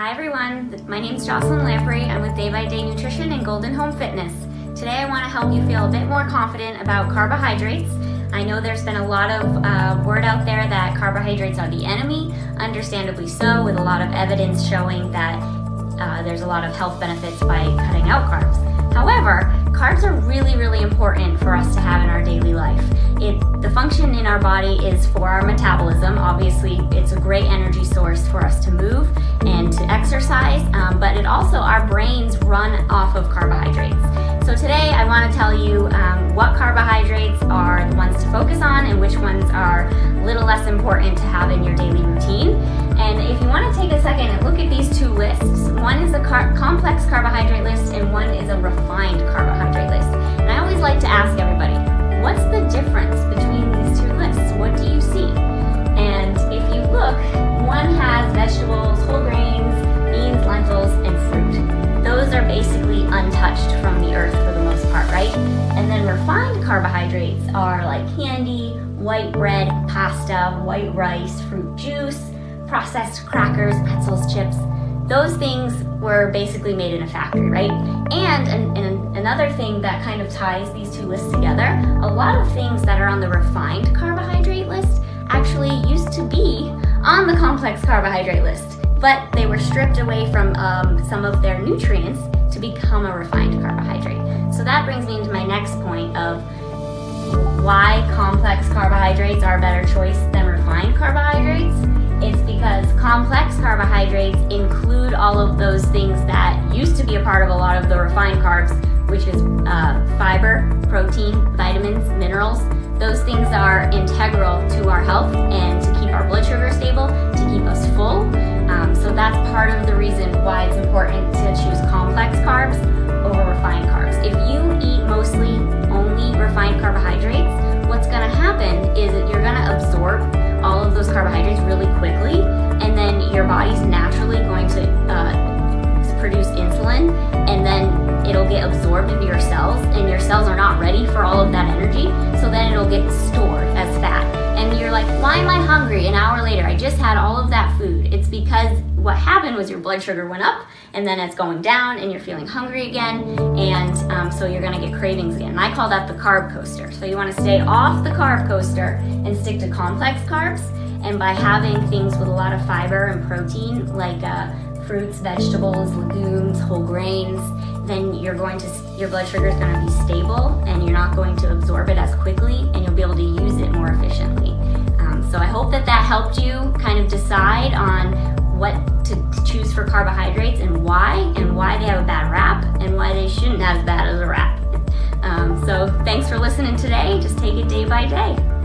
Hi everyone, my name is Jocelyn Lamprey. I'm with Day by Day Nutrition and Golden Home Fitness. Today I want to help you feel a bit more confident about carbohydrates. I know there's been a lot of uh, word out there that carbohydrates are the enemy, understandably so, with a lot of evidence showing that uh, there's a lot of health benefits by cutting out carbs. Carbs are really, really important for us to have in our daily life. It, the function in our body is for our metabolism. Obviously, it's a great energy source for us to move and to exercise, um, but it also, our brains run off of carbohydrates. So today I want to tell you um, what carbohydrates are the ones to focus on and which ones are a little less important to have in your daily routine. And if you want to take a second and look at these two lists, one is a car complex carbohydrate list carbohydrates are like candy, white bread, pasta, white rice, fruit juice, processed crackers, pretzels, chips, those things were basically made in a factory, right? And, another thing that kind of ties these two lists together, a lot of things that are on the refined carbohydrate list actually used to be on the complex carbohydrate list, but they were stripped away from um, some of their nutrients to become a refined carbohydrate. So that brings me into my next point of why complex carbohydrates are a better choice than refined carbohydrates. It's because complex carbohydrates include all of those things that used to be a part of a lot of the refined carbs, which is uh, fiber, protein, vitamins, minerals. Those things are integral to our health and to keep our those carbohydrates really quickly, and then your body's naturally going to uh, produce insulin, and then it'll get absorbed into your cells, and your cells are not ready for all of that energy, so then it'll get stored as fat. And you're like, why am I hungry an hour later? I just had all of that food. It's because what happened was your blood sugar went up and then it's going down and you're feeling hungry again and um, so you're gonna get cravings again. And I call that the carb coaster. So you wanna stay off the carb coaster and stick to complex carbs and by having things with a lot of fiber and protein like uh, fruits, vegetables, legumes, whole grains, then you're going to, your blood sugar is gonna be stable and you're not going to absorb it as quickly and you'll be able to use it more efficiently. Um, so I hope that that helped you kind of decide on what to, choose for carbohydrates and why, and why they have a bad rap, and why they shouldn't have as bad as a rap. Um, so thanks for listening today. Just take it day by day.